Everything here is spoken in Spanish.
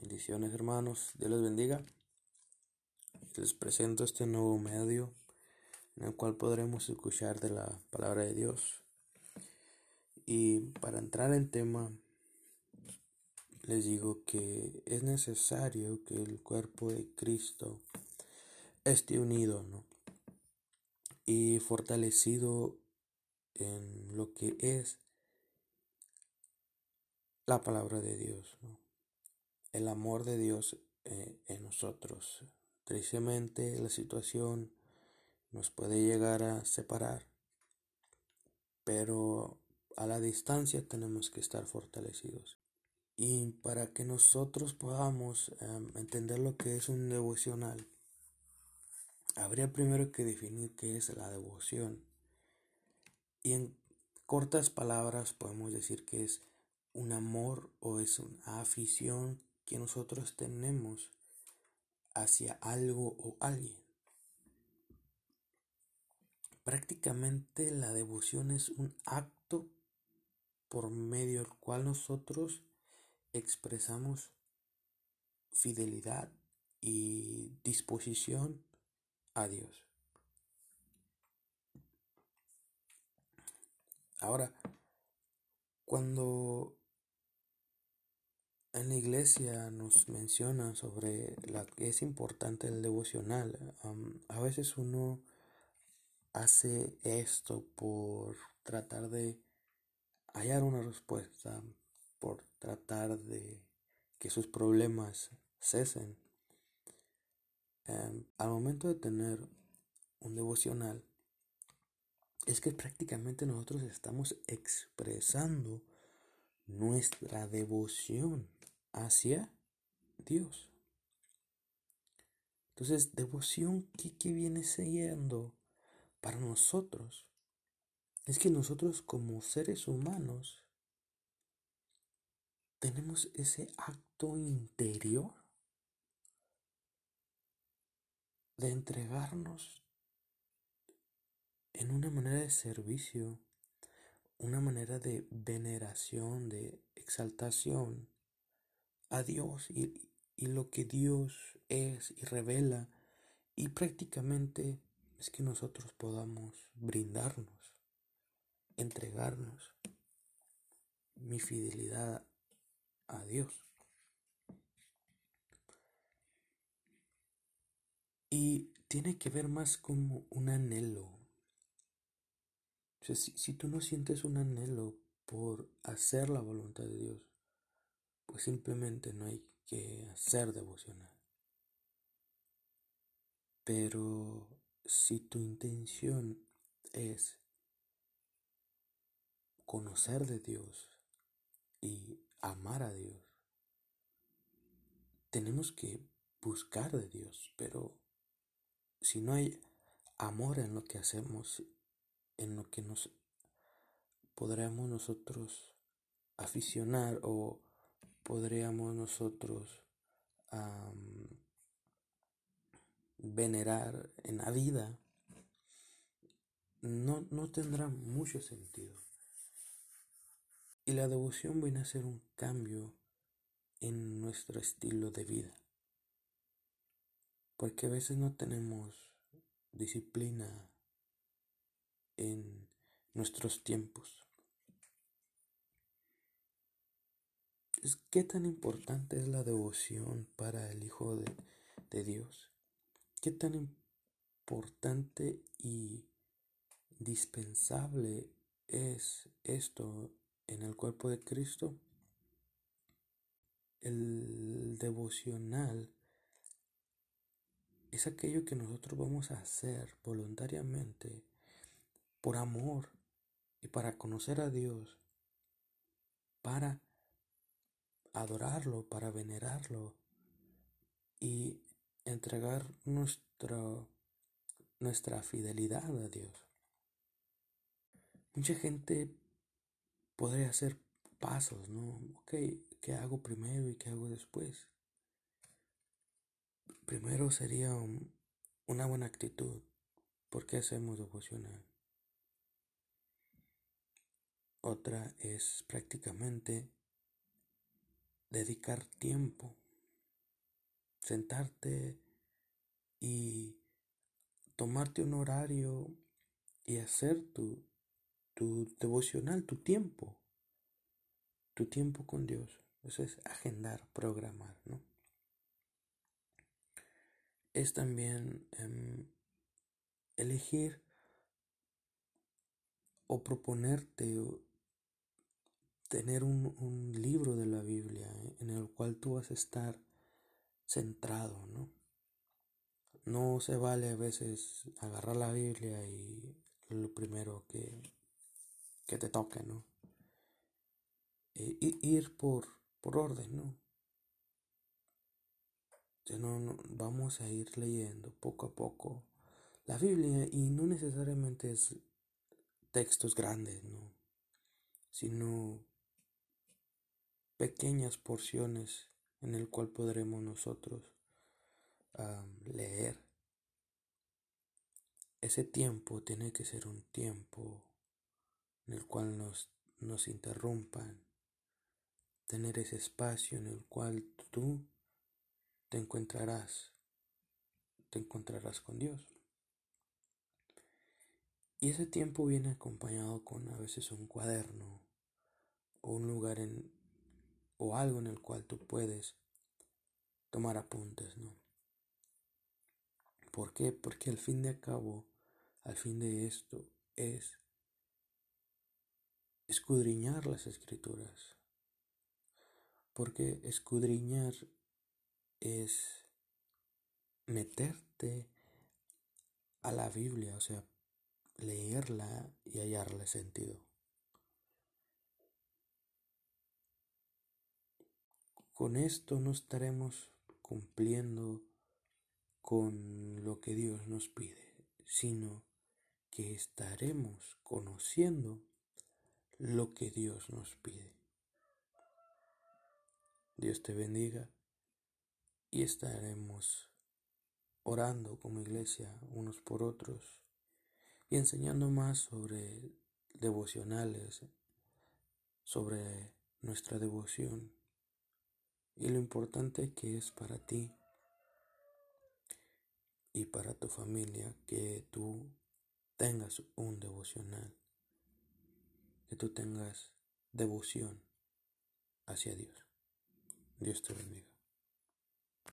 Bendiciones hermanos, Dios les bendiga. Les presento este nuevo medio en el cual podremos escuchar de la palabra de Dios. Y para entrar en tema, les digo que es necesario que el cuerpo de Cristo esté unido ¿no? y fortalecido en lo que es la palabra de Dios. ¿no? El amor de Dios eh, en nosotros. Tristemente la situación nos puede llegar a separar, pero a la distancia tenemos que estar fortalecidos. Y para que nosotros podamos em, entender lo que es un devocional, habría primero que definir qué es la devoción. Y en cortas palabras podemos decir que es un amor o es una afición que nosotros tenemos hacia algo o alguien. Prácticamente la devoción es un acto por medio del cual nosotros expresamos fidelidad y disposición a Dios. Ahora, cuando en la iglesia nos menciona sobre la que es importante el devocional. a veces uno hace esto por tratar de hallar una respuesta, por tratar de que sus problemas cesen. Al momento de tener un devocional, es que prácticamente nosotros estamos expresando nuestra devoción hacia Dios. Entonces, devoción, ¿qué, viene siendo para nosotros? Es que nosotros como seres humanos tenemos ese acto interior de entregarnos en una manera de servicio, una manera de veneración, de exaltación a Dios y, lo que Dios es y revela y prácticamente es que nosotros podamos brindarnos, entregarnos mi fidelidad a Dios. Y tiene que ver más como un anhelo. si, si tú no sientes un anhelo por hacer la voluntad de Dios, pues simplemente no hay que hacer devocional. Pero si tu intención es conocer de Dios y amar a Dios, tenemos que buscar de Dios, pero si no hay amor en lo que hacemos, en lo que nos podremos nosotros aficionar o podríamos nosotros venerar en la vida, no, no tendrá mucho sentido. Y la devoción viene a ser un cambio en nuestro estilo de vida. Porque a veces no tenemos disciplina en nuestros tiempos. ¿Qué tan importante es la devoción para el Hijo de, de Dios? ¿Qué tan importante y dispensable es esto en el cuerpo de Cristo? El devocional es aquello que nosotros vamos a hacer voluntariamente por amor y para conocer a Dios, para adorarlo, para venerarlo y entregar nuestro, nuestra fidelidad a Dios. Mucha gente podría hacer pasos, ¿no? Ok, ¿qué hago primero y qué hago después? Primero sería una buena actitud. ¿Por qué hacemos devocional? Otra es prácticamente dedicar tiempo sentarte y tomarte un horario y hacer tu, tu devocional, tu tiempo, tu tiempo con Dios. Eso es agendar, programar, ¿no? Es también em, elegir o proponerte tener un, un, libro de la Biblia en el cual tú vas a estar centrado, ¿no? No se vale a veces agarrar la Biblia y lo primero que, que te toque, ¿no? E, ir por, por orden, ¿no? no, vamos a ir leyendo poco a poco la Biblia y no necesariamente es textos grandes, ¿no? Sino pequeñas porciones en el cual podremos nosotros leer. Ese tiempo tiene que ser un tiempo en el cual nos, nos interrumpan, tener ese espacio en el cual tú te encontrarás, te encontrarás con Dios. Y ese tiempo viene acompañado con a veces un cuaderno o un lugar en o algo en el cual tú puedes tomar apuntes, ¿no? ¿Por qué? Porque al fin de cabo, al fin de esto es escudriñar las escrituras. Porque escudriñar es meterte a la Biblia, o sea, leerla y hallarle sentido. Con esto no estaremos cumpliendo con lo que Dios nos pide, sino que estaremos conociendo lo que Dios nos pide. Dios te bendiga y estaremos orando como iglesia unos por otros y enseñando más sobre devocionales, sobre nuestra devoción y lo importante que es para ti y para tu familia que tú tengas un devocional, que tú tengas devoción hacia Dios. Dios te bendiga.